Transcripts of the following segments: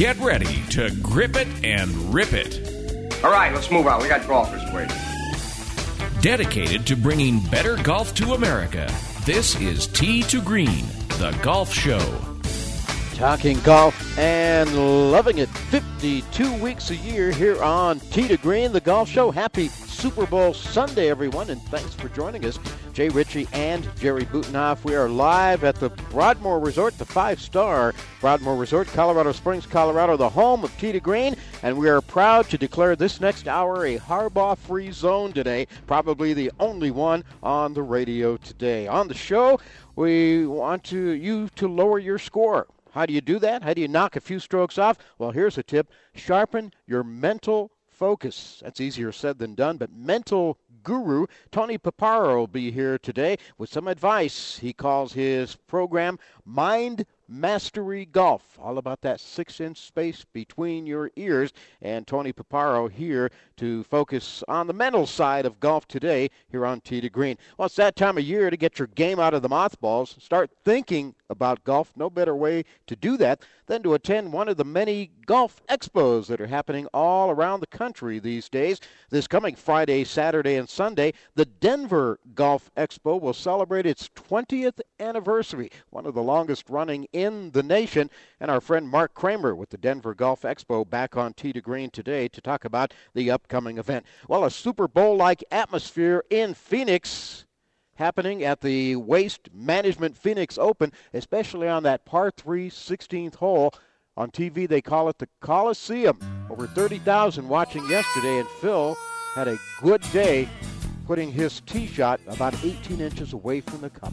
Get ready to grip it and rip it. All right, let's move on. We got golfers waiting. Dedicated to bringing better golf to America, this is Tee to Green, the golf show. Talking golf and loving it 52 weeks a year here on Tee to Green, the golf show. Happy Super Bowl Sunday, everyone, and thanks for joining us. Jay Ritchie and Jerry Butenhoff. We are live at the Broadmoor Resort, the five star Broadmoor Resort, Colorado Springs, Colorado, the home of to Green, and we are proud to declare this next hour a Harbaugh free zone today, probably the only one on the radio today. On the show, we want to you to lower your score. How do you do that? How do you knock a few strokes off? Well, here's a tip sharpen your mental focus. That's easier said than done, but mental guru Tony Paparo will be here today with some advice. He calls his program Mind Mastery Golf, all about that six inch space between your ears. And Tony Paparo here to focus on the mental side of golf today here on Tee to Green. Well, it's that time of year to get your game out of the mothballs. Start thinking about golf. No better way to do that than to attend one of the many golf expos that are happening all around the country these days. This coming Friday, Saturday, and Sunday, the Denver Golf Expo will celebrate its 20th anniversary, one of the longest running in the nation. And our friend Mark Kramer with the Denver Golf Expo back on Tee to Green today to talk about the upcoming event. Well, a Super Bowl like atmosphere in Phoenix happening at the Waste Management Phoenix Open, especially on that par 3 16th hole. On TV, they call it the Coliseum. Over 30,000 watching yesterday, and Phil had a good day putting his tee shot about 18 inches away from the cup.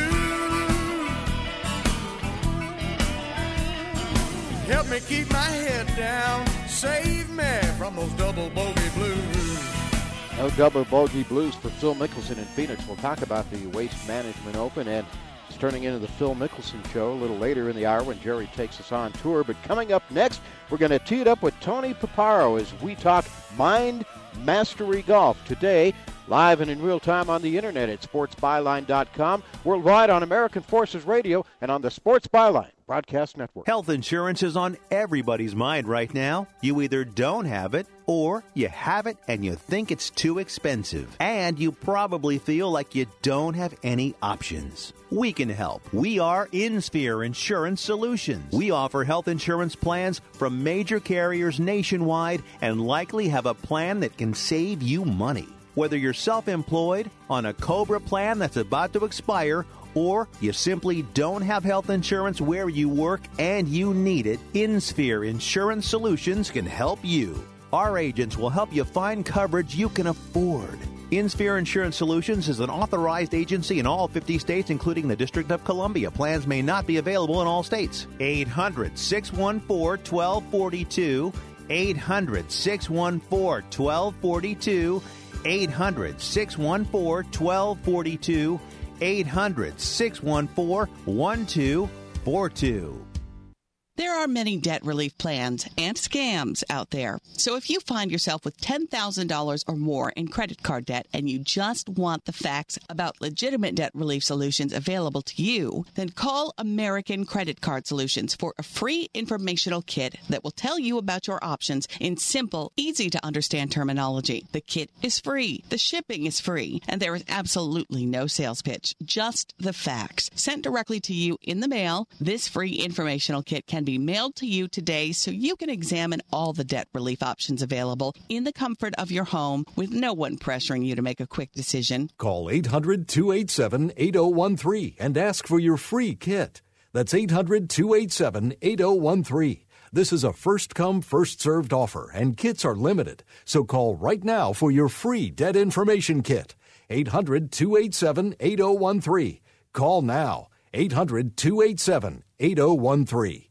Help me keep my head down, save me from those double bogey blues. No double bogey blues for Phil Mickelson in Phoenix. We'll talk about the Waste Management Open and it's turning into the Phil Mickelson show a little later in the hour when Jerry takes us on tour. But coming up next, we're going to tee it up with Tony Paparo as we talk mind mastery golf today. Live and in real time on the internet at sportsbyline.com, worldwide on American Forces Radio, and on the Sports Byline Broadcast Network. Health insurance is on everybody's mind right now. You either don't have it or you have it and you think it's too expensive. And you probably feel like you don't have any options. We can help. We are InSphere Insurance Solutions. We offer health insurance plans from major carriers nationwide and likely have a plan that can save you money. Whether you're self employed, on a COBRA plan that's about to expire, or you simply don't have health insurance where you work and you need it, InSphere Insurance Solutions can help you. Our agents will help you find coverage you can afford. InSphere Insurance Solutions is an authorized agency in all 50 states, including the District of Columbia. Plans may not be available in all states. 800 614 1242. 800 614 1242. 800 614 1242. 800 614 1242. There are many debt relief plans and scams out there. So if you find yourself with $10,000 or more in credit card debt and you just want the facts about legitimate debt relief solutions available to you, then call American Credit Card Solutions for a free informational kit that will tell you about your options in simple, easy to understand terminology. The kit is free, the shipping is free, and there is absolutely no sales pitch, just the facts. Sent directly to you in the mail, this free informational kit can be mailed to you today so you can examine all the debt relief options available in the comfort of your home with no one pressuring you to make a quick decision. Call 800 287 8013 and ask for your free kit. That's 800 287 8013. This is a first come, first served offer, and kits are limited. So call right now for your free debt information kit. 800 287 8013. Call now. 800 287 8013.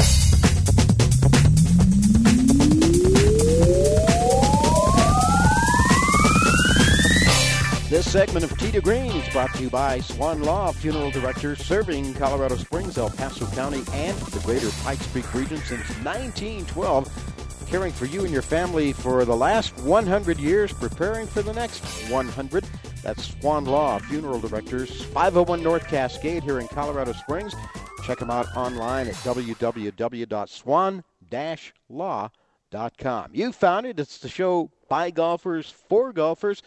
This segment of to Green is brought to you by Swan Law Funeral Director, serving Colorado Springs, El Paso County, and the greater Pikes Peak region since 1912. Caring for you and your family for the last 100 years, preparing for the next 100. That's Swan Law Funeral Directors, 501 North Cascade here in Colorado Springs. Check them out online at www.swan-law.com. You found it. It's the show by golfers for golfers.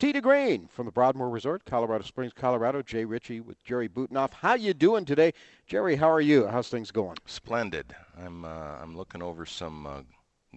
To Green from the Broadmoor Resort, Colorado Springs, Colorado. Jay Ritchie with Jerry Butenhoff. How you doing today, Jerry? How are you? How's things going? Splendid. I'm uh, I'm looking over some uh,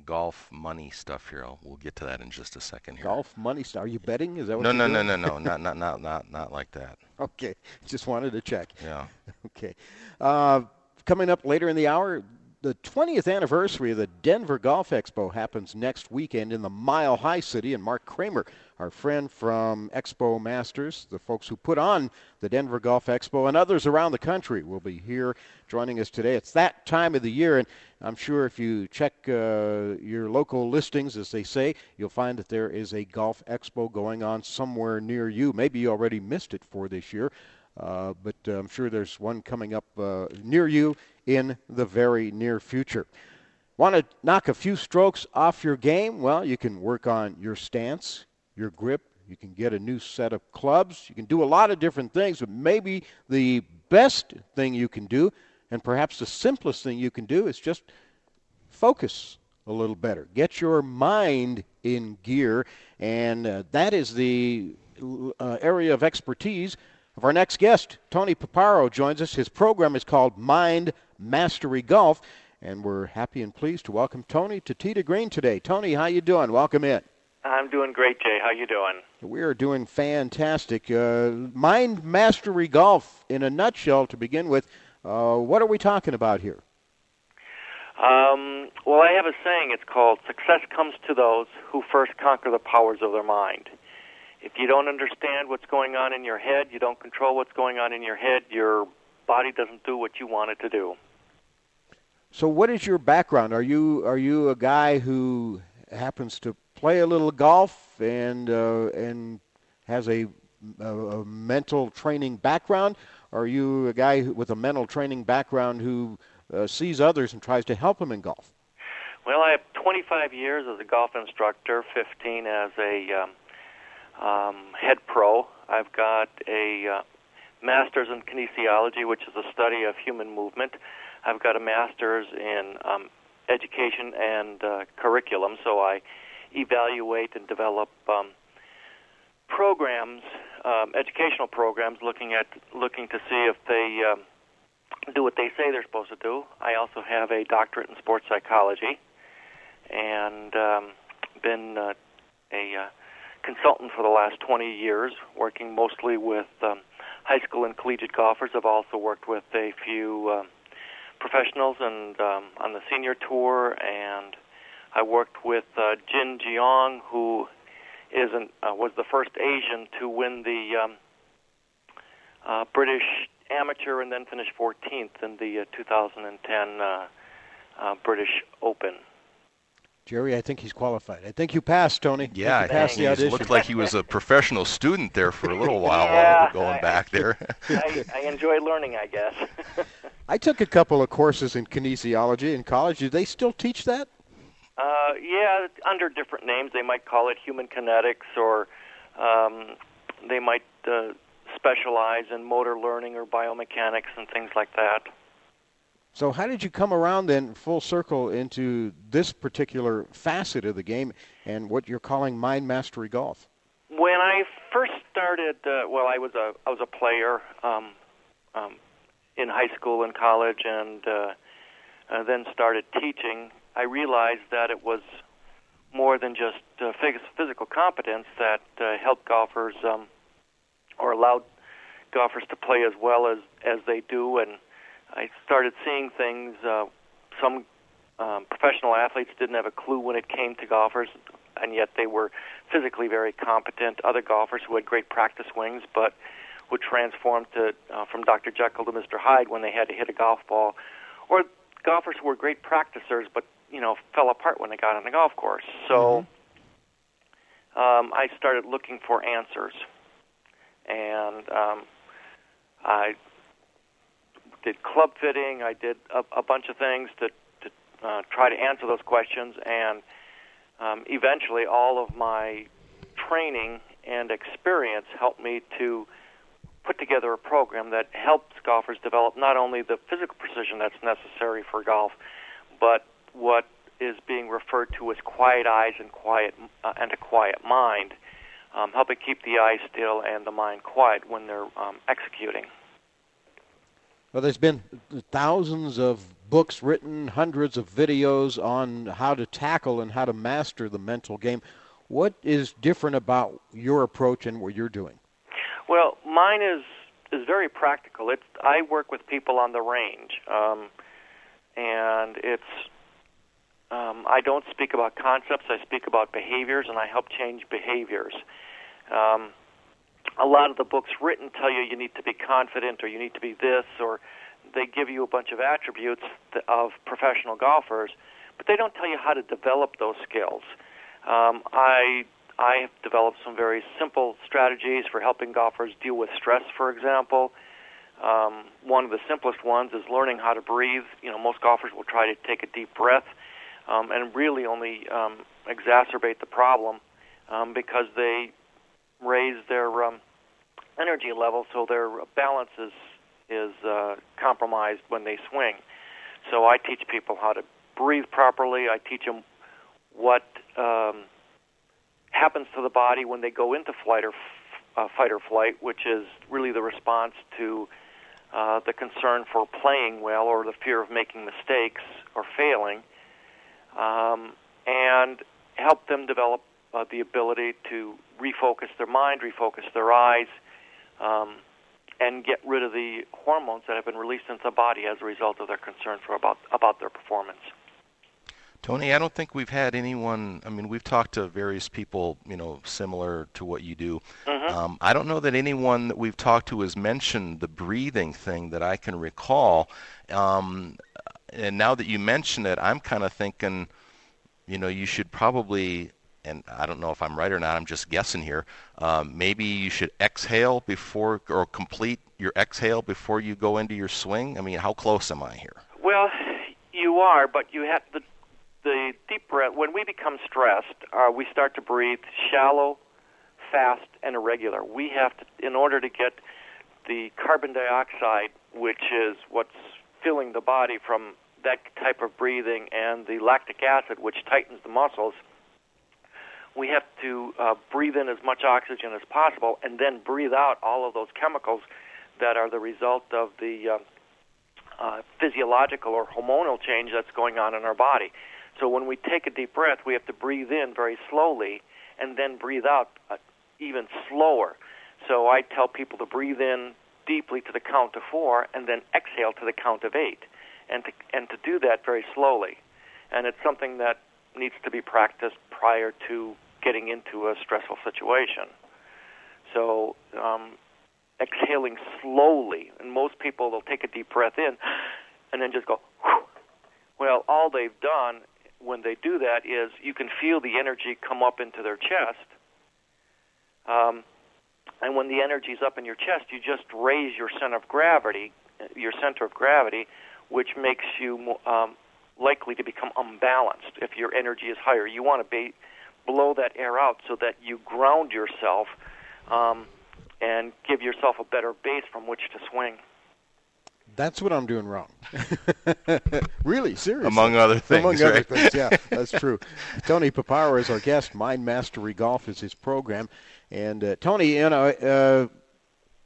golf money stuff here. I'll, we'll get to that in just a second here. Golf money stuff. Are you betting? Is that what no, you're no, doing? no, no, no, not not not not not like that. Okay, just wanted to check. Yeah. Okay. Uh, coming up later in the hour, the 20th anniversary of the Denver Golf Expo happens next weekend in the Mile High City, and Mark Kramer, our friend from Expo Masters, the folks who put on the Denver Golf Expo, and others around the country will be here joining us today. It's that time of the year, and I'm sure if you check uh, your local listings, as they say, you'll find that there is a golf expo going on somewhere near you. Maybe you already missed it for this year. Uh, but uh, I'm sure there's one coming up uh, near you in the very near future. Want to knock a few strokes off your game? Well, you can work on your stance, your grip. You can get a new set of clubs. You can do a lot of different things, but maybe the best thing you can do, and perhaps the simplest thing you can do, is just focus a little better. Get your mind in gear, and uh, that is the uh, area of expertise of our next guest. Tony Paparo joins us. His program is called Mind Mastery Golf, and we're happy and pleased to welcome Tony to to Green today. Tony, how you doing? Welcome in. I'm doing great, Jay. How you doing? We are doing fantastic. Uh, Mind Mastery Golf, in a nutshell, to begin with. Uh, what are we talking about here? Um, well, I have a saying. It's called "Success comes to those who first conquer the powers of their mind." If you don't understand what's going on in your head, you don't control what's going on in your head. Your body doesn't do what you want it to do. So, what is your background? Are you are you a guy who happens to play a little golf and uh, and has a, a, a mental training background? Or are you a guy who, with a mental training background who uh, sees others and tries to help them in golf? Well, I have 25 years as a golf instructor, 15 as a um, um, head pro. I've got a uh, master's in kinesiology, which is a study of human movement. I've got a master's in um, education and uh, curriculum, so I evaluate and develop um, programs, um, educational programs, looking at looking to see if they um, do what they say they're supposed to do. I also have a doctorate in sports psychology, and um, been uh, a uh, consultant for the last 20 years, working mostly with um, high school and collegiate golfers. I've also worked with a few um, professionals and um, on the senior tour, and I worked with uh, Jin Jeong, who is an, uh, was the first Asian to win the um, uh, British amateur and then finished 14th in the uh, 2010 uh, uh, British Open. Jerry, I think he's qualified. I think you passed, Tony. Yeah, I I passed think the he audition. looked like he was a professional student there for a little while Yeah, while going I- back there. I, I enjoy learning, I guess. I took a couple of courses in kinesiology in college. Do they still teach that? Uh, yeah, under different names. They might call it human kinetics, or um, they might uh, specialize in motor learning or biomechanics and things like that. So, how did you come around then, full circle, into this particular facet of the game and what you're calling mind mastery golf? When I first started, uh, well, I was a I was a player um, um, in high school and college, and uh, uh, then started teaching. I realized that it was more than just uh, physical competence that uh, helped golfers um, or allowed golfers to play as well as as they do, and I started seeing things. Uh, some um, professional athletes didn't have a clue when it came to golfers, and yet they were physically very competent. Other golfers who had great practice swings, but would transform to uh, from Dr. Jekyll to Mr. Hyde when they had to hit a golf ball, or golfers who were great practicers, but you know fell apart when they got on the golf course. So mm-hmm. um, I started looking for answers, and um, I did club fitting. I did a, a bunch of things to, to uh, try to answer those questions, and um, eventually, all of my training and experience helped me to put together a program that helps golfers develop not only the physical precision that's necessary for golf, but what is being referred to as quiet eyes and quiet uh, and a quiet mind, um, helping keep the eyes still and the mind quiet when they're um, executing. Well, there's been thousands of books written, hundreds of videos on how to tackle and how to master the mental game. What is different about your approach and what you're doing? Well, mine is is very practical. It's I work with people on the range, um, and it's um, I don't speak about concepts. I speak about behaviors, and I help change behaviors. Um, a lot of the books written tell you you need to be confident or you need to be this or they give you a bunch of attributes of professional golfers, but they don't tell you how to develop those skills. Um, I I have developed some very simple strategies for helping golfers deal with stress, for example. Um, one of the simplest ones is learning how to breathe. You know, most golfers will try to take a deep breath um, and really only um, exacerbate the problem um, because they raise their um, energy level, so their balance is is uh, compromised when they swing. So I teach people how to breathe properly. I teach them what um, happens to the body when they go into flight or f- uh, fight or flight, which is really the response to uh, the concern for playing well or the fear of making mistakes or failing, um, and help them develop uh, the ability to refocus their mind, refocus their eyes, um, and get rid of the hormones that have been released into the body as a result of their concern for about about their performance. Tony, I don't think we've had anyone. I mean, we've talked to various people, you know, similar to what you do. Mm-hmm. Um, I don't know that anyone that we've talked to has mentioned the breathing thing that I can recall. Um, and now that you mention it, I'm kind of thinking, you know, you should probably and I don't know if I'm right or not, I'm just guessing here. Um, maybe you should exhale before or complete your exhale before you go into your swing. I mean, how close am I here? Well, you are, but you have the the deep breath. When we become stressed, uh, we start to breathe shallow, fast, and irregular. We have to, in order to get the carbon dioxide, which is what's filling the body from that type of breathing, and the lactic acid, which tightens the muscles we have to uh, breathe in as much oxygen as possible and then breathe out all of those chemicals that are the result of the uh, uh, physiological or hormonal change that's going on in our body. So when we take a deep breath, we have to breathe in very slowly and then breathe out uh, even slower. So I tell people to breathe in deeply to the count of four and then exhale to the count of eight, and to and to do that very slowly. And it's something that needs to be practiced prior to getting into a stressful situation. So, um, exhaling slowly, and most people will take a deep breath in and then just go. Whew. Well, all they've done when they do that is you can feel the energy come up into their chest. Um, and when the energy is up in your chest, you just raise your center of gravity, your center of gravity, which makes you um, likely to become unbalanced if your energy is higher. You want to be blow that air out so that you ground yourself um, and give yourself a better base from which to swing. That's what I'm doing wrong. really, seriously. Among other things. Among other right? things, yeah, that's true. Tony Paparo is our guest. Mind Mastery Golf is his program. And uh, Tony, you know, uh,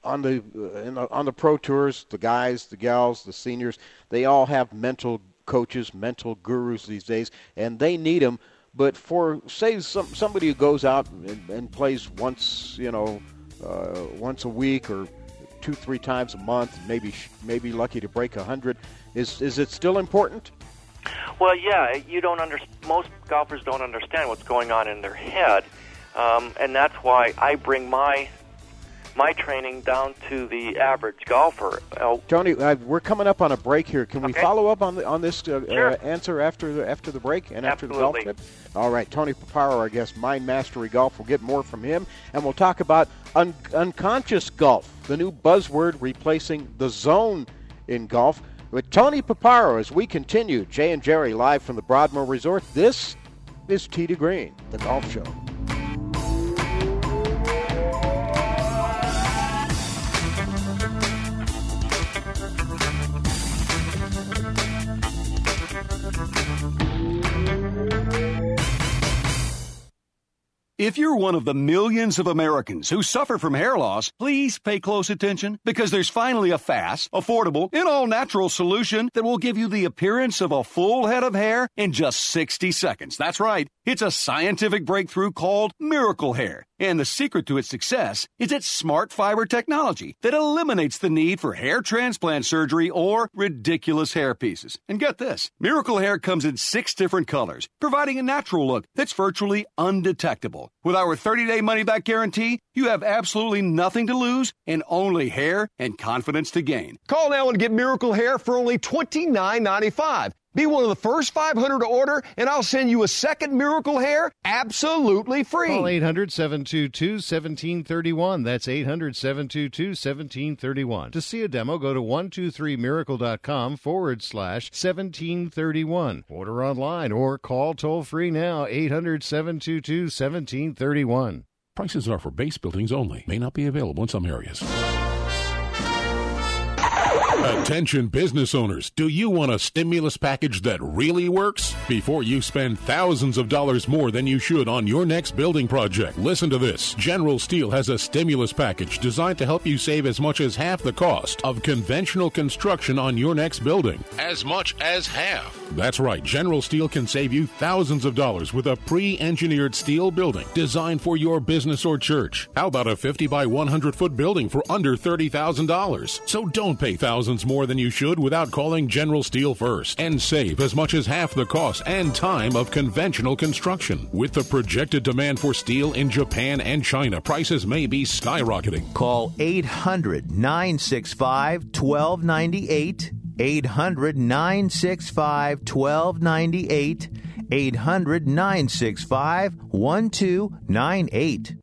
on the, uh, the on the pro tours, the guys, the gals, the seniors, they all have mental coaches, mental gurus these days, and they need them. But for say some somebody who goes out and, and plays once, you know, uh, once a week or two, three times a month, maybe maybe lucky to break a hundred, is is it still important? Well, yeah, you don't under most golfers don't understand what's going on in their head, um, and that's why I bring my my training down to the average golfer. Uh, Tony, uh, we're coming up on a break here. Can we Okay. follow up on the, on this uh, Sure. uh, answer after the after the break and after the golf tip? All right, Tony Paparo, our guest, Mind Mastery Golf. We'll get more from him, and we'll talk about un- unconscious golf, the new buzzword replacing the zone in golf. With Tony Paparo, as we continue, Jay and Jerry live from the Broadmoor Resort. This is Tee to Green, the golf show. If you're one of the millions of Americans who suffer from hair loss, please pay close attention because there's finally a fast, affordable, and all natural solution that will give you the appearance of a full head of hair in just 60 seconds. That's right. It's a scientific breakthrough called Miracle Hair. And the secret to its success is its smart fiber technology that eliminates the need for hair transplant surgery or ridiculous hair pieces. And get this Miracle Hair comes in six different colors, providing a natural look that's virtually undetectable. With our 30 day money back guarantee, you have absolutely nothing to lose and only hair and confidence to gain. Call now and get Miracle Hair for only $29.95. Be one of the first 500 to order, and I'll send you a second Miracle Hair absolutely free. Call 800 722 1731. That's 800 722 1731. To see a demo, go to 123miracle.com forward slash 1731. Order online or call toll free now 800 722 1731. Prices are for base buildings only. May not be available in some areas. Attention business owners, do you want a stimulus package that really works? Before you spend thousands of dollars more than you should on your next building project, listen to this. General Steel has a stimulus package designed to help you save as much as half the cost of conventional construction on your next building. As much as half. That's right, General Steel can save you thousands of dollars with a pre engineered steel building designed for your business or church. How about a 50 by 100 foot building for under $30,000? So don't pay thousands more than you should without calling General Steel first and save as much as half the cost and time of conventional construction. With the projected demand for steel in Japan and China, prices may be skyrocketing. Call 800 965 1298. 800 965 1298. 800 965 1298.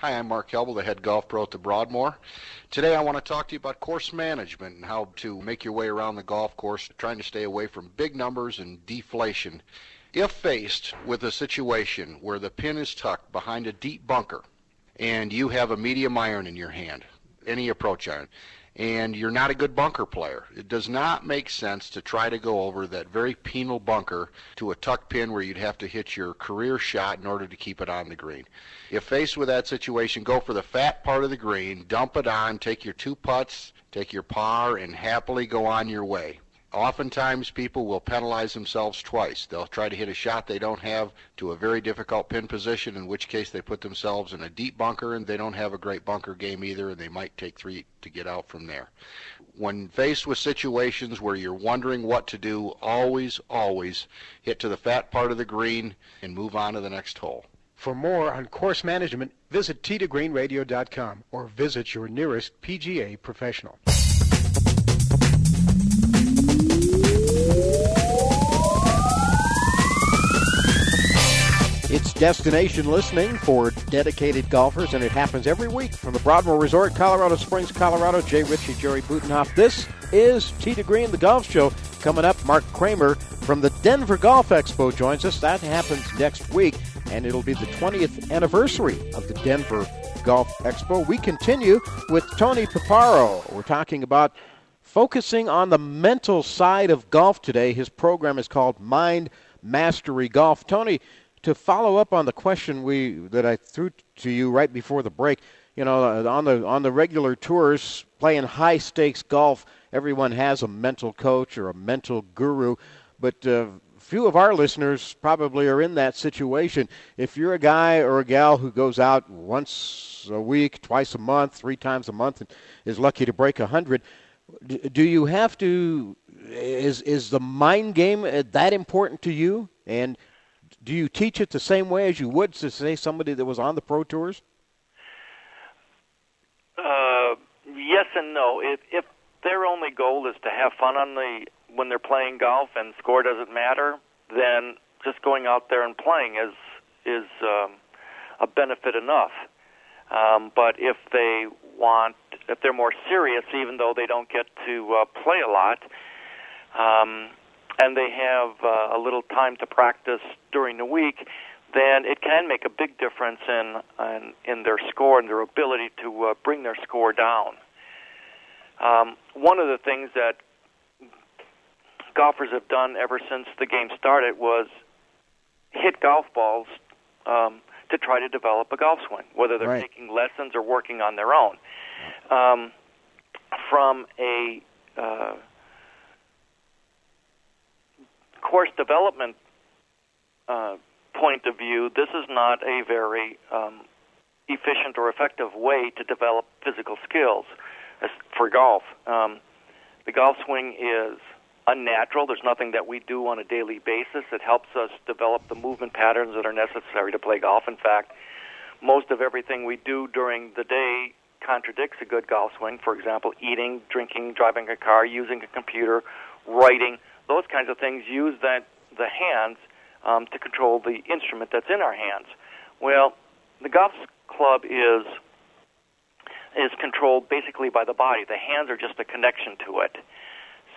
Hi, I'm Mark Helble, the head golf pro at the Broadmoor. Today I want to talk to you about course management and how to make your way around the golf course, trying to stay away from big numbers and deflation. If faced with a situation where the pin is tucked behind a deep bunker and you have a medium iron in your hand, any approach iron, and you're not a good bunker player. It does not make sense to try to go over that very penal bunker to a tuck pin where you'd have to hit your career shot in order to keep it on the green. If faced with that situation, go for the fat part of the green, dump it on, take your two putts, take your par, and happily go on your way. Oftentimes, people will penalize themselves twice. They'll try to hit a shot they don't have to a very difficult pin position, in which case they put themselves in a deep bunker and they don't have a great bunker game either, and they might take three to get out from there. When faced with situations where you're wondering what to do, always, always hit to the fat part of the green and move on to the next hole. For more on course management, visit t2greenradio.com or visit your nearest PGA professional. It's destination listening for dedicated golfers, and it happens every week from the Broadmoor Resort, Colorado Springs, Colorado. Jay Ritchie, Jerry Butenhoff. This is Tee to Green, the golf show. Coming up, Mark Kramer from the Denver Golf Expo joins us. That happens next week, and it'll be the 20th anniversary of the Denver Golf Expo. We continue with Tony Paparo. We're talking about focusing on the mental side of golf today. His program is called Mind Mastery Golf. Tony, to follow up on the question we that I threw to you right before the break, you know, uh, on the on the regular tours, playing high stakes golf, everyone has a mental coach or a mental guru, but uh, few of our listeners probably are in that situation. If you're a guy or a gal who goes out once a week, twice a month, three times a month, and is lucky to break a hundred, do you have to? Is is the mind game uh, that important to you? And do you teach it the same way as you would to say somebody that was on the pro tours? Uh, yes and no. If if their only goal is to have fun on the when they're playing golf and score doesn't matter, then just going out there and playing is is um, a benefit enough. Um, but if they want, if they're more serious, even though they don't get to uh, play a lot, um, and they have uh, a little time to practice during the week, then it can make a big difference in in, in their score and their ability to uh, bring their score down. Um, one of the things that golfers have done ever since the game started was hit golf balls um, to try to develop a golf swing, whether they're Right. taking lessons or working on their own. Um, from a uh, course development uh, point of view, this is not a very um, efficient or effective way to develop physical skills for golf. Um, the golf swing is unnatural. There's nothing that we do on a daily basis that helps us develop the movement patterns that are necessary to play golf. In fact, most of everything we do during the day contradicts a good golf swing. For example, eating, drinking, driving a car, using a computer, writing, those kinds of things use that the hands um, to control the instrument that's in our hands. Well, the golf club is is controlled basically by the body. The hands are just a connection to it.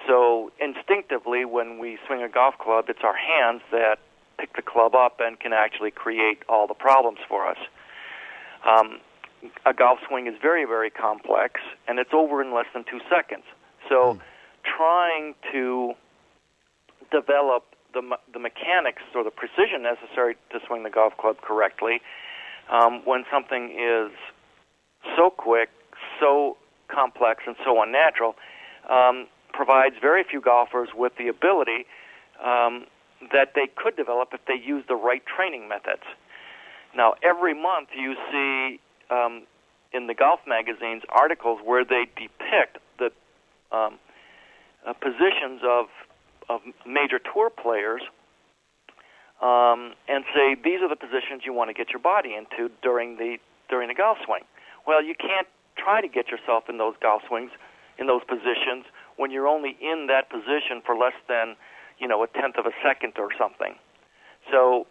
So instinctively, when we swing a golf club, it's our hands that pick the club up and can actually create all the problems for us. Um, a golf swing is very, very complex, and it's over in less than two seconds. So, trying to develop the the mechanics or the precision necessary to swing the golf club correctly um, when something is so quick, so complex, and so unnatural um, provides very few golfers with the ability um, that they could develop if they use the right training methods. Now, every month you see um, in the golf magazines articles where they depict the um, uh, positions of of major tour players um, and say these are the positions you want to get your body into during the during the golf swing. Well, you can't try to get yourself in those golf swings in those positions when you're only in that position for less than you know a tenth of a second or something. So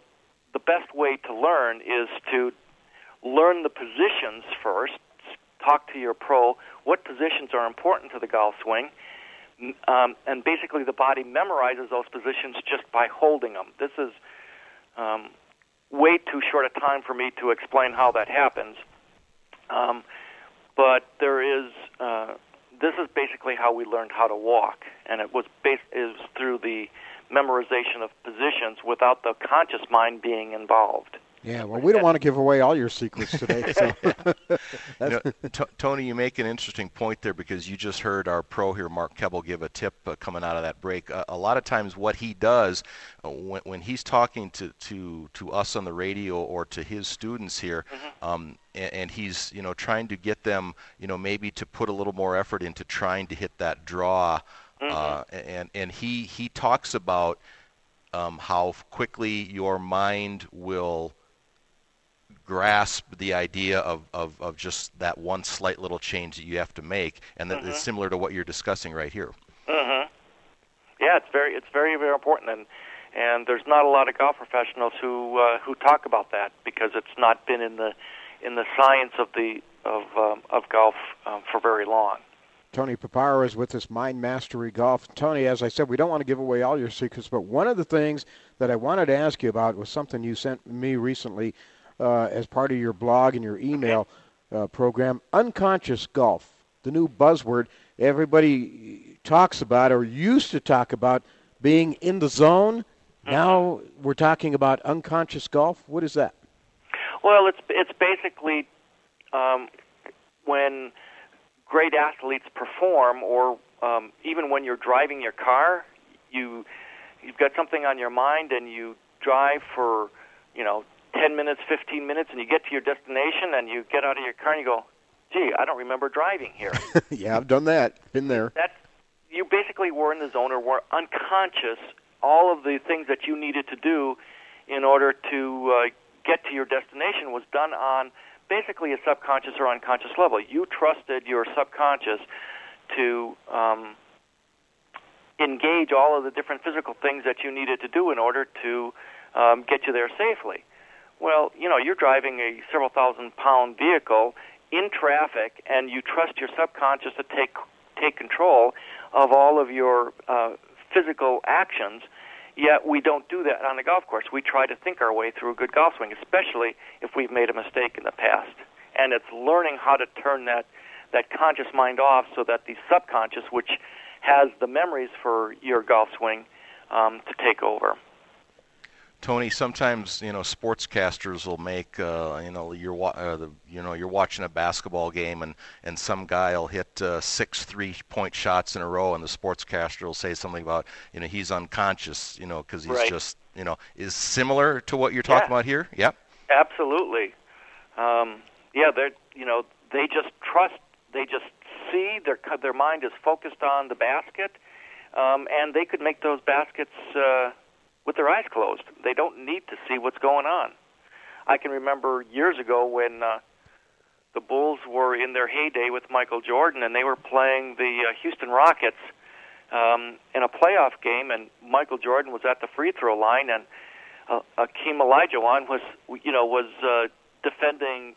the best way to learn is to learn the positions first. Talk to your pro. What positions are important to the golf swing? Um, and basically, the body memorizes those positions just by holding them. This is um, way too short a time for me to explain how that happens. Um, but there is uh, this is basically how we learned how to walk, and it was based is through the memorization of positions without the conscious mind being involved. Yeah, well, we don't want to give away all your secrets today. So. you know, t- Tony, you make an interesting point there because you just heard our pro here, Mark Helble, give a tip uh, coming out of that break. Uh, a lot of times, what he does uh, when, when he's talking to, to, to us on the radio or to his students here, mm-hmm. um, and, and he's you know trying to get them, you know, maybe to put a little more effort into trying to hit that draw. Mm-hmm. Uh, and and he he talks about um, how quickly your mind will grasp the idea of, of, of just that one slight little change that you have to make, and that mm-hmm. is similar to what you're discussing right here. Mm-hmm. Yeah, it's very it's very very important, and and there's not a lot of golf professionals who uh, who talk about that because it's not been in the in the science of the of um, of golf um, for very long. Tony Paparo is with us, Mind Mastery Golf. Tony, as I said, we don't want to give away all your secrets, but one of the things that I wanted to ask you about was something you sent me recently uh, as part of your blog and your email uh, program. Unconscious golf, the new buzzword everybody talks about or used to talk about being in the zone. Now we're talking about unconscious golf. What is that? Well, it's it's basically um, when great athletes perform, or um, even when you're driving your car, you you've got something on your mind and you drive for you know 10 minutes, 15 minutes, and you get to your destination and you get out of your car and you go, gee, I don't remember driving here. yeah, I've done that. Been there. That's, you basically were in the zone or were unconscious all of the things that you needed to do in order to uh, get to your destination was done on basically a subconscious or unconscious level. You trusted your subconscious to um, engage all of the different physical things that you needed to do in order to um, get you there safely. Well, you know, you're driving a several thousand pound vehicle in traffic, and you trust your subconscious to take take control of all of your uh, physical actions. Yet we don't do that on the golf course. We try to think our way through a good golf swing, especially if we've made a mistake in the past. And it's learning how to turn that that conscious mind off so that the subconscious, which has the memories for your golf swing, um, to take over. Tony, sometimes you know sportscasters will make uh, you know you're uh, the, you know you're watching a basketball game and and some guy will hit uh, six three point shots in a row and the sportscaster will say something about you know he's unconscious you know because he's right. just you know is similar to what you're talking yeah. about here. Yep. Absolutely. Um, yeah, they're you know they just trust they just see their their mind is focused on the basket, um, and they could make those baskets. Uh, with their eyes closed. They don't need to see what's going on. I can remember years ago when uh, the Bulls were in their heyday with Michael Jordan, and they were playing the uh, Houston Rockets um, in a playoff game, and Michael Jordan was at the free throw line, and uh, Akeem Olajuwon was, you know, was uh, defending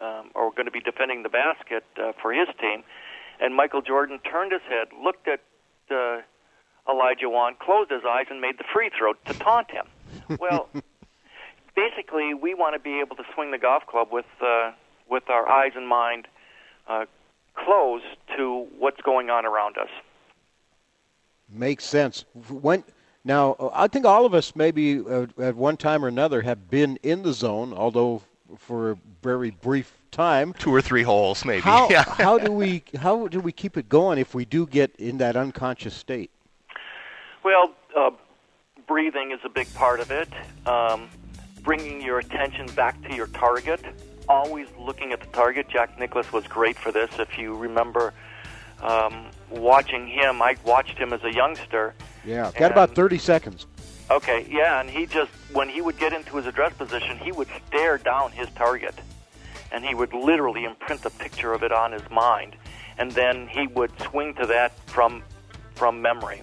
um, or going to be defending the basket uh, for his team, and Michael Jordan turned his head, looked at uh, Olajuwon closed his eyes and made the free throw to taunt him. Well, basically, we want to be able to swing the golf club with uh, with our eyes and mind uh, closed to what's going on around us. Makes sense. When now, I think all of us maybe uh, at one time or another have been in the zone, although for a very brief time. Two or three holes, maybe. How, how do we how do we keep it going if we do get in that unconscious state? Well, uh, breathing is a big part of it. Um, bringing your attention back to your target. Always looking at the target. Jack Nicklaus was great for this. If you remember um, watching him, I watched him as a youngster. Yeah, got about 30 seconds. Okay, yeah, and he just, when he would get into his address position, he would stare down his target. And he would literally imprint a picture of it on his mind. And then he would swing to that from, from memory.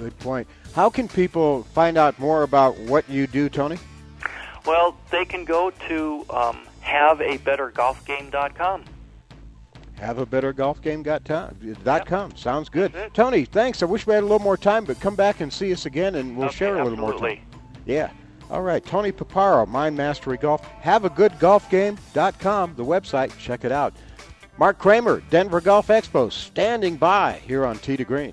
Good point. How can people find out more about what you do, Tony? Well, they can go to um, haveabettergolfgame.com. Have a better golf game got time. Dot com. Sounds good. Tony, thanks. I wish we had a little more time, but come back and see us again and we'll Okay, share a little more absolutely. time. Yeah. All right. Tony Paparo, Mind Mastery Golf. Have a good golf game.com, the website. Check it out. Mark Kramer, Denver Golf Expo, standing by here on Tee to Green.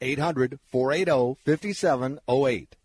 800 480 5708.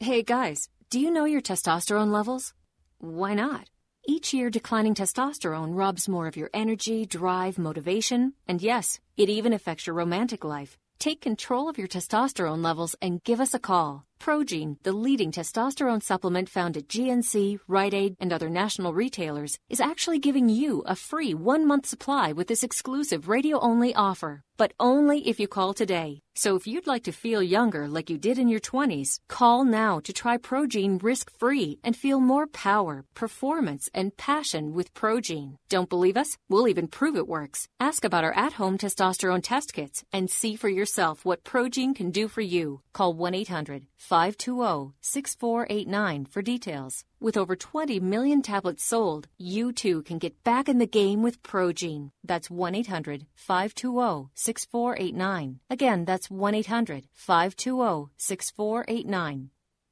Hey guys, do you know your testosterone levels? Why not? Each year, declining testosterone robs more of your energy, drive, motivation, and yes, it even affects your romantic life. Take control of your testosterone levels and give us a call. Progene, the leading testosterone supplement found at GNC, Rite Aid, and other national retailers, is actually giving you a free one month supply with this exclusive radio only offer. But only if you call today. So if you'd like to feel younger like you did in your 20s, call now to try Progene risk free and feel more power, performance, and passion with Progene. Don't believe us? We'll even prove it works. Ask about our at home testosterone test kits and see for yourself what Progene can do for you. Call 1 800 520 6489 for details. With over 20 million tablets sold, you too can get back in the game with Progene. That's 1 800 520 6489. Again, that's 1 800 520 6489.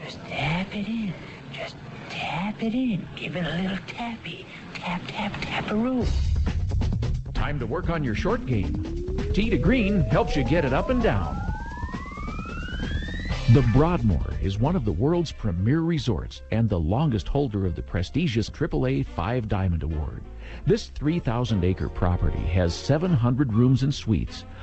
Just tap it in. Just tap it in. Give it a little tappy. Tap, tap, taparoo. Time to work on your short game. Tee to Green helps you get it up and down. The Broadmoor is one of the world's premier resorts and the longest holder of the prestigious AAA Five Diamond Award. This 3,000 acre property has 700 rooms and suites,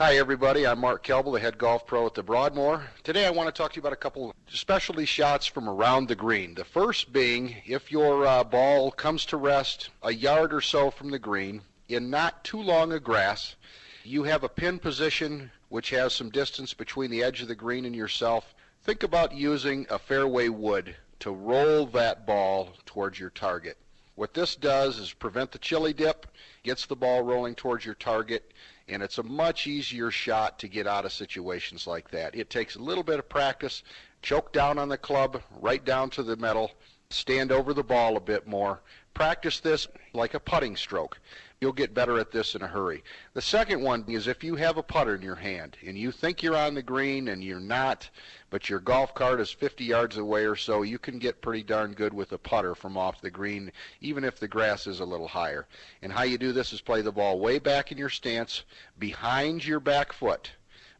Hi, everybody. I'm Mark Helble, the head golf pro at the Broadmoor. Today I want to talk to you about a couple specialty shots from around the green. The first being if your uh, ball comes to rest a yard or so from the green in not too long a grass, you have a pin position which has some distance between the edge of the green and yourself. Think about using a fairway wood to roll that ball towards your target. What this does is prevent the chili dip, gets the ball rolling towards your target, and it's a much easier shot to get out of situations like that. It takes a little bit of practice. Choke down on the club, right down to the metal, stand over the ball a bit more. Practice this like a putting stroke. You'll get better at this in a hurry. The second one is if you have a putter in your hand and you think you're on the green and you're not, but your golf cart is 50 yards away or so, you can get pretty darn good with a putter from off the green, even if the grass is a little higher. And how you do this is play the ball way back in your stance, behind your back foot.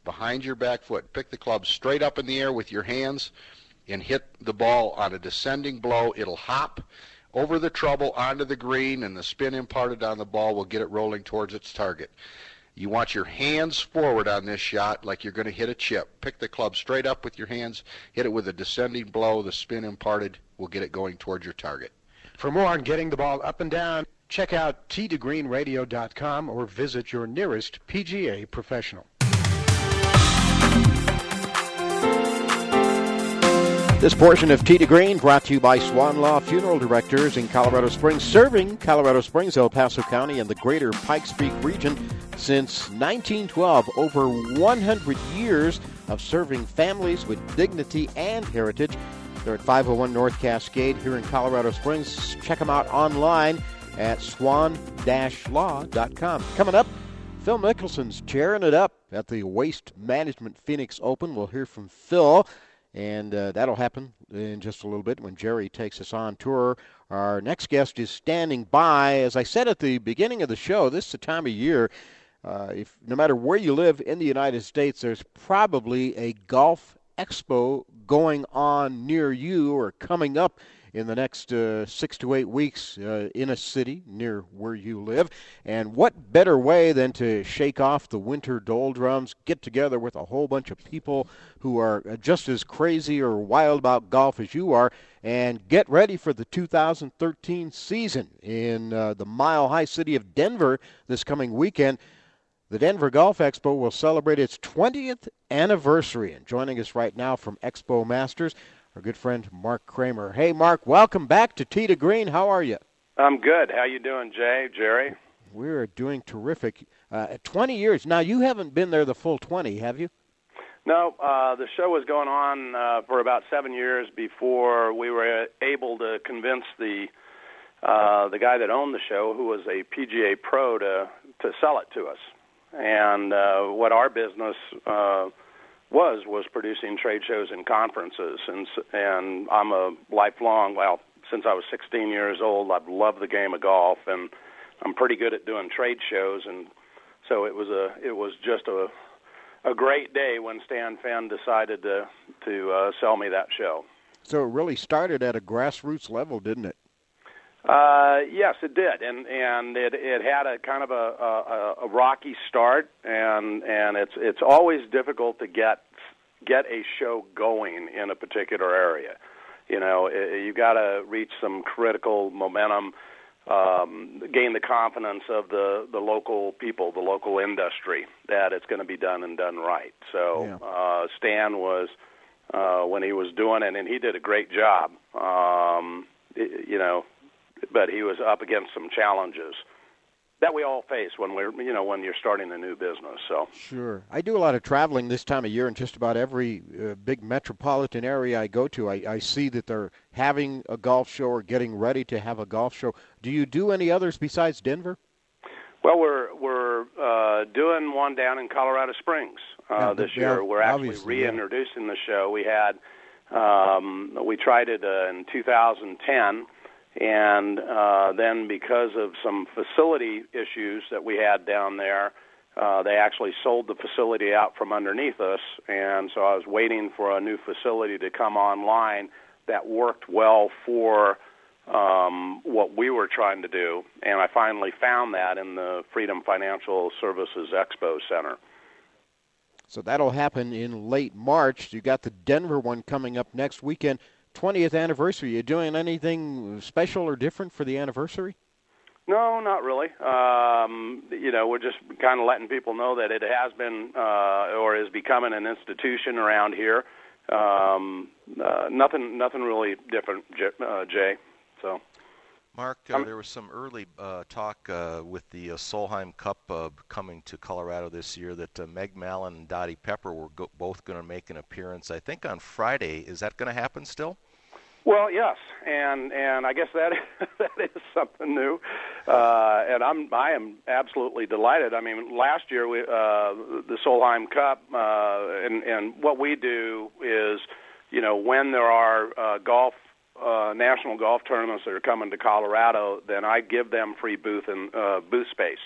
Behind your back foot. Pick the club straight up in the air with your hands and hit the ball on a descending blow. It'll hop over the trouble onto the green, and the spin imparted on the ball will get it rolling towards its target. You want your hands forward on this shot like you're going to hit a chip. Pick the club straight up with your hands, hit it with a descending blow. The spin imparted will get it going towards your target. For more on getting the ball up and down, check out t2greenradio.com or visit your nearest PGA professional. This portion of Tee to Green brought to you by Swan Law Funeral Directors in Colorado Springs, serving Colorado Springs, El Paso County, and the greater Pikes Peak region since 1912. Over 100 years of serving families with dignity and heritage. They're at 501 North Cascade here in Colorado Springs. Check them out online at swan-law.com. Coming up, Phil Mickelson's tearing it up at the Waste Management Phoenix Open. We'll hear from Phil. And uh, that'll happen in just a little bit when Jerry takes us on tour. Our next guest is standing by. As I said at the beginning of the show, this is the time of year. Uh, if no matter where you live in the United States, there's probably a golf expo going on near you or coming up in the next uh, six to eight weeks uh, in a city near where you live. And what better way than to shake off the winter doldrums, get together with a whole bunch of people who are uh, just as crazy or wild about golf as you are, and get ready for the 2013 season in uh, the mile high city of Denver this coming weekend. The Denver Golf Expo will celebrate its 20th anniversary. And joining us right now from Expo Masters, our good friend Mark Kramer. Hey, Mark, welcome back to Tee to Green. How are you? I'm good. How you doing, Jay, Jerry? We're doing terrific. Uh, 20 years. Now, you haven't been there the full 20, have you? No, uh, the show was going on uh, for about seven years before we were able to convince the uh, the guy that owned the show, who was a PGA pro, to to sell it to us. And uh, what our business uh, was was producing trade shows and conferences, and and I'm a lifelong. Well, since I was 16 years old, I've loved the game of golf, and I'm pretty good at doing trade shows, and so it was a it was just a a great day when Stan Fenn decided to to uh, sell me that show. So it really started at a grassroots level, didn't it? Uh, yes, it did, and and it it had a kind of a, a, a rocky start, and and it's it's always difficult to get get a show going in a particular area. You know, it, you got to reach some critical momentum, um, gain the confidence of the the local people, the local industry, that it's going to be done and done right. So yeah. uh, Stan was uh, when he was doing it, and he did a great job. Um, it, you know, but he was up against some challenges that we all face when we're you know when you're starting a new business so. Sure. I do a lot of traveling this time of year in just about every uh, big metropolitan area i go to. I, I see that they're having a golf show or getting ready to have a golf show. Do you do any others besides denver? Well we're we're uh, doing one down in colorado springs uh, yeah, this year. We're actually reintroducing yeah. the show. We had um, we tried it uh, in 2010 and uh, then, because of some facility issues that we had down there, uh, they actually sold the facility out from underneath us. And so I was waiting for a new facility to come online that worked well for um, what we were trying to do. And I finally found that in the Freedom Financial Services Expo Center. So that'll happen in late March. You got the Denver one coming up next weekend. 20th anniversary. You doing anything special or different for the anniversary? No, not really. Um, you know, we're just kind of letting people know that it has been uh, or is becoming an institution around here. Um, uh, nothing, nothing really different, uh, Jay. So. Mark, uh, there was some early uh, talk uh, with the uh, Solheim Cup uh, coming to Colorado this year that uh, Meg Mallon and Dottie Pepper were go- both going to make an appearance. I think on Friday. Is that going to happen still? Well, yes, and and I guess that that is something new, uh, and I'm I am absolutely delighted. I mean, last year we uh, the Solheim Cup, uh, and and what we do is, you know, when there are uh, golf uh, national golf tournaments that are coming to Colorado, then I give them free booth and uh, booth space,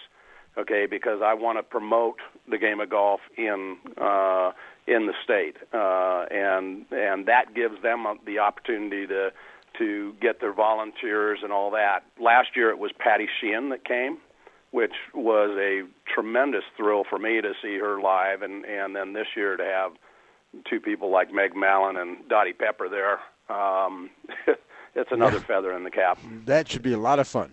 okay, because I want to promote the game of golf in. Uh, in the state, uh, and and that gives them the opportunity to to get their volunteers and all that. Last year it was Patty Sheehan that came, which was a tremendous thrill for me to see her live, and and then this year to have two people like Meg Mallon and Dottie Pepper there. Um, it's another feather in the cap. That should be a lot of fun.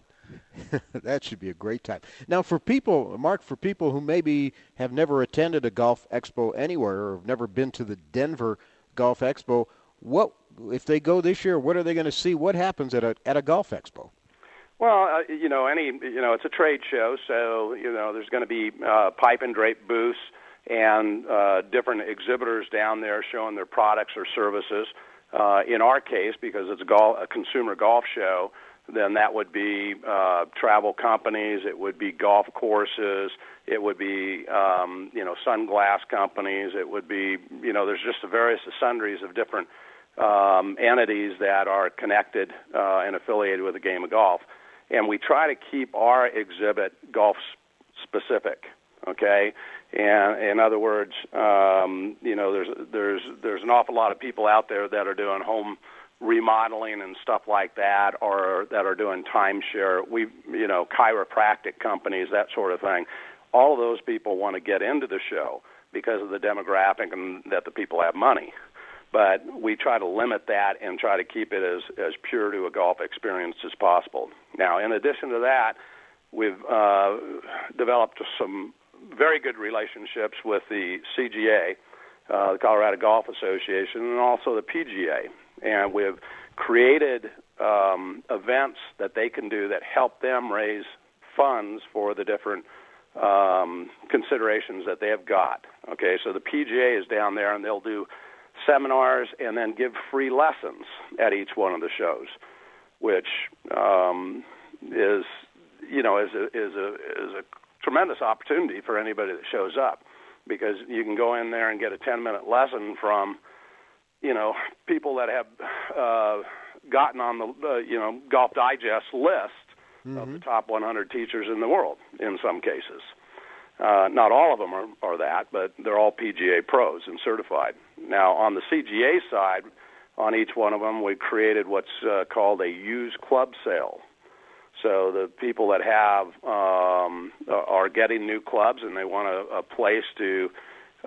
that should be a great time. Now, for people, Mark, for people who maybe have never attended a golf expo anywhere or have never been to the Denver Golf Expo, what if they go this year? What are they going to see? What happens at a at a golf expo? Well, uh, you know, any you know, it's a trade show, so you know, there's going to be uh, pipe and drape booths and uh, different exhibitors down there showing their products or services. Uh, in our case, because it's a, golf, a consumer golf show, then that would be uh, travel companies, it would be golf courses, it would be um, you know sunglass companies, it would be you know there's just a various sundries of different um, entities that are connected uh, and affiliated with the game of golf, and we try to keep our exhibit golf specific. Okay, and in other words, um, you know there's there's there's an awful lot of people out there that are doing home remodeling and stuff like that, or that are doing timeshare. We, you know, chiropractic companies, that sort of thing. All of those people want to get into the show because of the demographic and that the people have money. But we try to limit that and try to keep it as as pure to a golf experience as possible. Now, in addition to that, we've uh, developed some very good relationships with the CGA, uh, the Colorado Golf Association, and also the PGA and we've created um, events that they can do that help them raise funds for the different um, considerations that they have got. Okay, so the PGA is down there, and they'll do seminars and then give free lessons at each one of the shows, which um, is you know is a, is a is a tremendous opportunity for anybody that shows up because you can go in there and get a 10 minute lesson from you know, people that have uh, gotten on the uh, you know Golf Digest list mm-hmm. of the top 100 teachers in the world in some cases. Uh, not all of them are, are that, but they're all PGA pros and certified. Now, on the CGA side, on each one of them, we created what's uh, called a used club sale. So the people that have um, are getting new clubs and they want a, a place to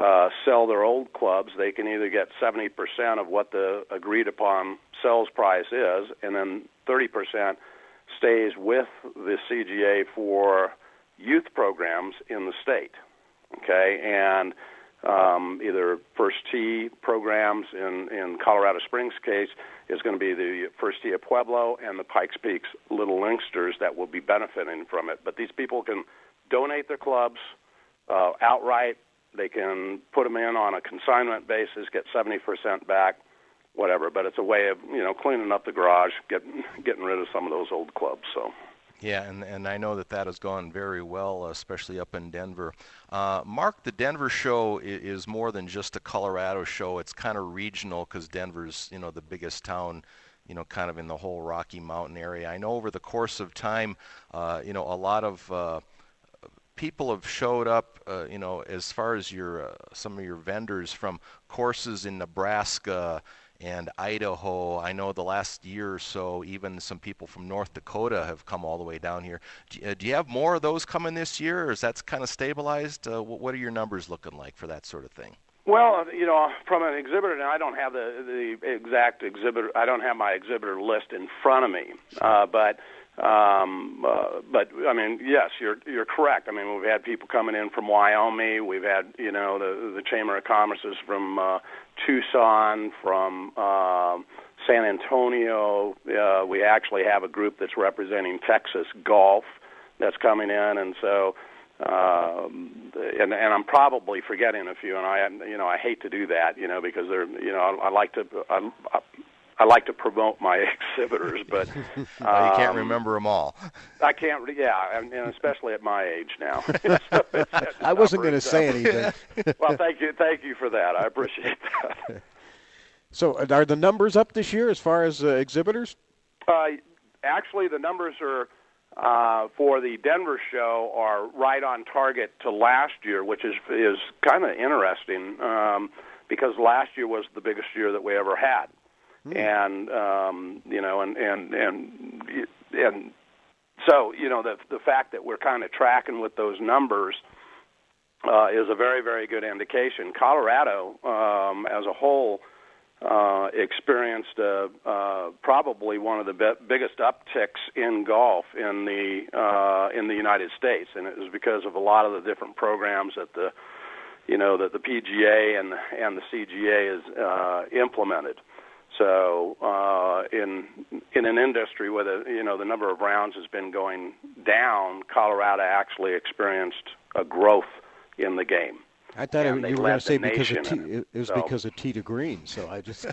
uh, sell their old clubs, they can either get 70% of what the agreed upon sales price is, and then 30% stays with the CGA for youth programs in the state. Okay, and um, either First Tee programs in in Colorado Springs case is going to be the First Tee of Pueblo and the Pikes Peaks Little Linksters that will be benefiting from it. But these people can donate their clubs uh, outright they can put them in on a consignment basis, get 70% back, whatever. But it's a way of you know cleaning up the garage, getting getting rid of some of those old clubs. So. Yeah, and, and I know that that has gone very well, especially up in Denver. Uh, Mark, the Denver show is, is more than just a Colorado show. It's kind of regional because Denver's you know the biggest town you know, kind of in the whole Rocky Mountain area. I know over the course of time, uh, you know, a lot of uh, people have showed up, uh, you know, as far as your uh, some of your vendors from courses in Nebraska and Idaho. I know the last year or so, even some people from North Dakota have come all the way down here. Do, uh, do you have more of those coming this year, or is that kind of stabilized? Uh, what are your numbers looking like for that sort of thing? Well, you know, from an exhibitor, and I don't have the the exact exhibitor. I don't have my exhibitor list in front of me, uh, but um, uh, but I mean, yes, you're you're correct. I mean, we've had people coming in from Wyoming. We've had you know the the Chamber of Commerce is from uh, Tucson, from uh, San Antonio. Uh, we actually have a group that's representing Texas golf that's coming in, and so um, and and I'm probably forgetting a few, and I you know I hate to do that, you know, because they're you know I, I like to I, I like to promote my exhibitors, but um, you can't um, remember them all. I can't, yeah, and, and especially at my age now. so I wasn't going to say anything. well, thank you, thank you for that. I appreciate that. So, uh, are the numbers up this year as far as uh, exhibitors? Uh, actually, the numbers are uh, for the Denver show are right on target to last year, which is is kind of interesting um, because last year was the biggest year that we ever had, mm. and um, you know, and and and and so you know the the fact that we're kind of tracking with those numbers. Uh, is a very, very good indication. Colorado, um, as a whole, uh, experienced uh, uh, probably one of the be- biggest upticks in golf in the uh, in the United States, and it was because of a lot of the different programs that the you know that the PGA and and the CGA has uh, implemented. So uh, in in an industry where the you know the number of rounds has been going down, Colorado actually experienced a growth in the game. I thought it, you were going to say because of tea, it, it was so. because of tee to green. So I just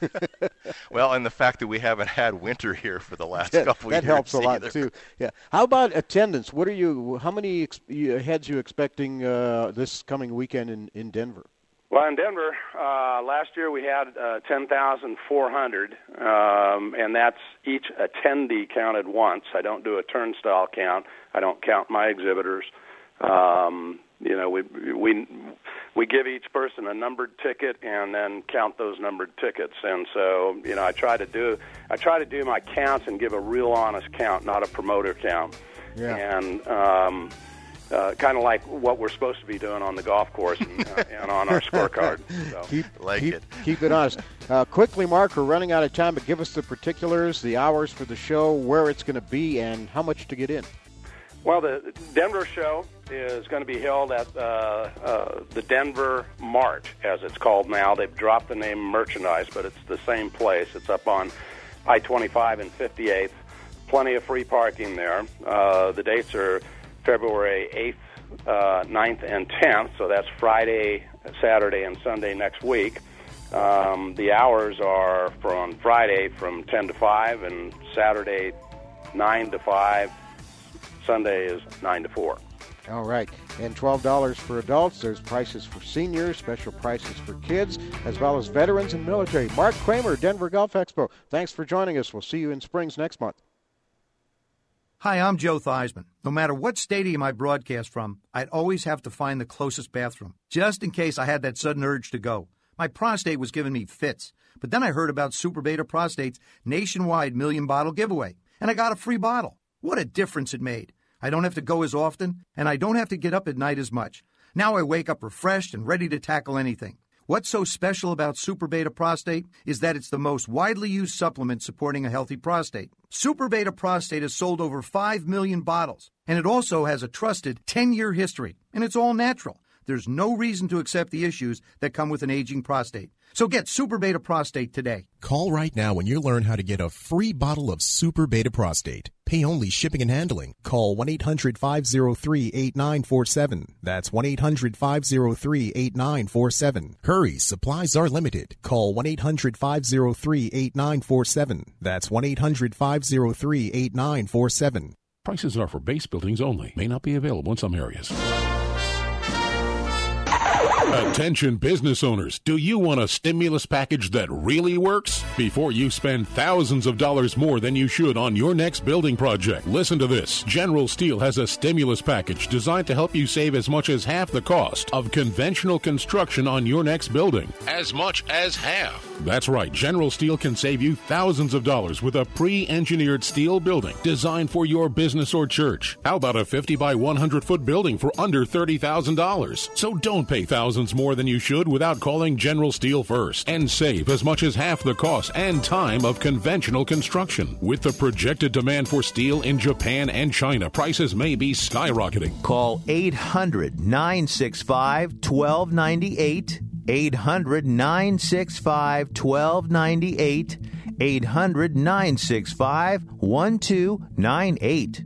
well, and the fact that we haven't had winter here for the last that, couple that years helps a lot too. Yeah. How about attendance? What are you? How many ex- heads you expecting uh, this coming weekend in in Denver? Well, in Denver, uh, last year we had uh, 10,400, um, and that's each attendee counted once. I don't do a turnstile count. I don't count my exhibitors. Um, you know, we we we give each person a numbered ticket and then count those numbered tickets. And so, you know, I try to do I try to do my counts and give a real honest count, not a promoter count. Yeah. And um, uh, kind of like what we're supposed to be doing on the golf course and, uh, and on our scorecard. So. Keep, like keep, it. keep it honest. Uh, quickly, Mark, we're running out of time, but give us the particulars, the hours for the show, where it's going to be, and how much to get in. Well, the Denver show is going to be held at uh, uh, the Denver Mart, as it's called now. They've dropped the name merchandise, but it's the same place. It's up on I 25 and 58th. Plenty of free parking there. Uh, the dates are February 8th, uh, 9th, and 10th, so that's Friday, Saturday, and Sunday next week. Um, the hours are from Friday from 10 to 5 and Saturday 9 to 5 Sunday is 9 to 4. All right. And $12 for adults. There's prices for seniors, special prices for kids, as well as veterans and military. Mark Kramer, Denver Golf Expo. Thanks for joining us. We'll see you in Springs next month. Hi, I'm Joe Theismann. No matter what stadium I broadcast from, I'd always have to find the closest bathroom, just in case I had that sudden urge to go. My prostate was giving me fits. But then I heard about Super Beta Prostate's nationwide million bottle giveaway, and I got a free bottle. What a difference it made. I don't have to go as often, and I don't have to get up at night as much. Now I wake up refreshed and ready to tackle anything. What's so special about Super Beta Prostate is that it's the most widely used supplement supporting a healthy prostate. Super Beta Prostate has sold over 5 million bottles, and it also has a trusted 10 year history, and it's all natural. There's no reason to accept the issues that come with an aging prostate. So get Super Beta Prostate today. Call right now when you learn how to get a free bottle of Super Beta Prostate. Pay only shipping and handling. Call 1 800 503 8947. That's 1 800 503 8947. Hurry, supplies are limited. Call 1 800 503 8947. That's 1 800 503 8947. Prices are for base buildings only, may not be available in some areas. Attention business owners, do you want a stimulus package that really works? Before you spend thousands of dollars more than you should on your next building project, listen to this. General Steel has a stimulus package designed to help you save as much as half the cost of conventional construction on your next building. As much as half. That's right, General Steel can save you thousands of dollars with a pre engineered steel building designed for your business or church. How about a 50 by 100 foot building for under $30,000? So don't pay thousands more than you should without calling General Steel first and save as much as half the cost and time of conventional construction. With the projected demand for steel in Japan and China, prices may be skyrocketing. Call 800 965 1298. 800 965 1298. 800 965 1298.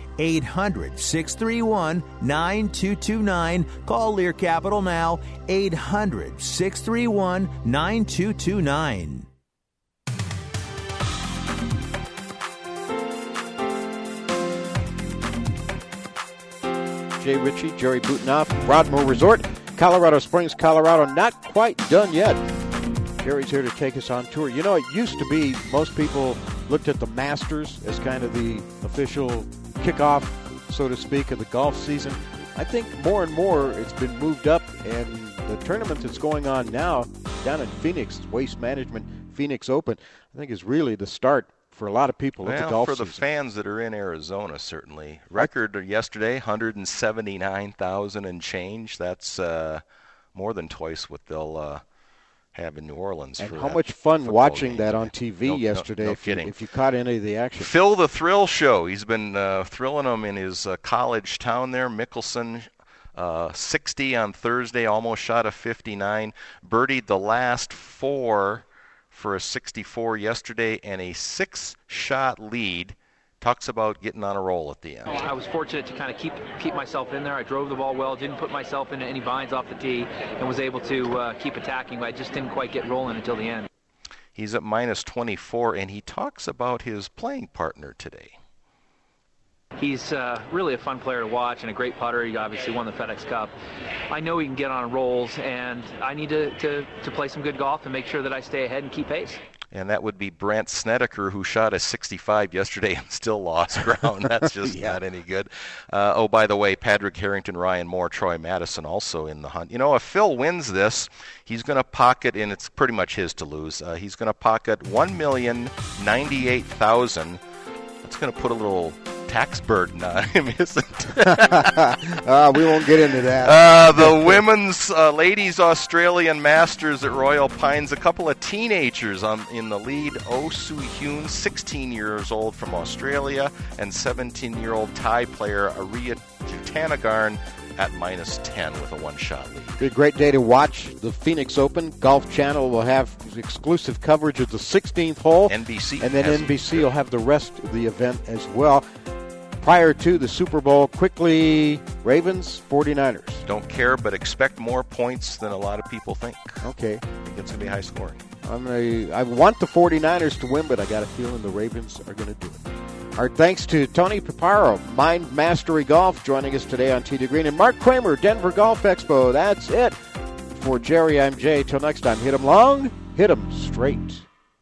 800 631 9229. Call Lear Capital now. 800 631 9229. Jay Ritchie, Jerry Butenhoff, Broadmoor Resort, Colorado Springs, Colorado. Not quite done yet. Jerry's here to take us on tour. You know, it used to be most people looked at the Masters as kind of the official kickoff, so to speak, of the golf season. I think more and more it's been moved up, and the tournament that's going on now down in Phoenix, Waste Management Phoenix Open, I think is really the start for a lot of people well, the golf for season. the fans that are in Arizona, certainly. Record yesterday, 179,000 and change. That's uh, more than twice what they'll uh, have in New Orleans. And for how much fun watching game. that on TV No- no- yesterday no if, you, kidding. if you caught any of the action. Phil the Thrill Show. He's been uh, thrilling them in his uh, college town there, Mickelson. Uh, 60 on Thursday, almost shot a 59. Birdied the last four for a 64 yesterday and a six shot lead. Talks about getting on a roll at the end. I was fortunate to kind of keep keep myself in there. I drove the ball well, didn't put myself into any binds off the tee, and was able to uh, keep attacking. But I just didn't quite get rolling until the end. He's at minus 24, and he talks about his playing partner today. He's uh, really a fun player to watch and a great putter. He obviously won the FedEx Cup. I know he can get on rolls, and I need to, to, to play some good golf and make sure that I stay ahead and keep pace. And that would be Brandt Snedeker, who shot a 65 yesterday and still lost ground. That's just not any good. Uh, oh, by the way, Patrick Harrington, Ryan Moore, Troy Matteson also in the hunt. You know, if Phil wins this, he's going to pocket, and it's pretty much his to lose. Uh, he's going to pocket one million ninety-eight thousand. That's going to put a little tax burden on him, isn't it? uh, we won't get into that. Uh, the women's uh, ladies Australian Masters at Royal Pines. A couple of teenagers on in the lead. Oh Soo Hyun, 16 years old from Australia, and 17-year-old Thai player Ariya Jutanugarn at minus 10 with a one-shot lead. Be a great day to watch the Phoenix Open. Golf Channel will have exclusive coverage of the 16th hole. NBC And then NBC will have the rest of the event as well. Prior to the Super Bowl, quickly, Ravens, 49ers. Don't care, but expect more points than a lot of people think. Okay. I think it's going to be high scoring. I'm a, I want the 49ers to win, but I got a feeling the Ravens are going to do it. Our thanks to Tony Paparo, Mind Mastery Golf, joining us today on to Green, and Mark Kramer, Denver Golf Expo. That's it. For Jerry, I'm Jay. Till next time, hit 'em long, hit 'em straight.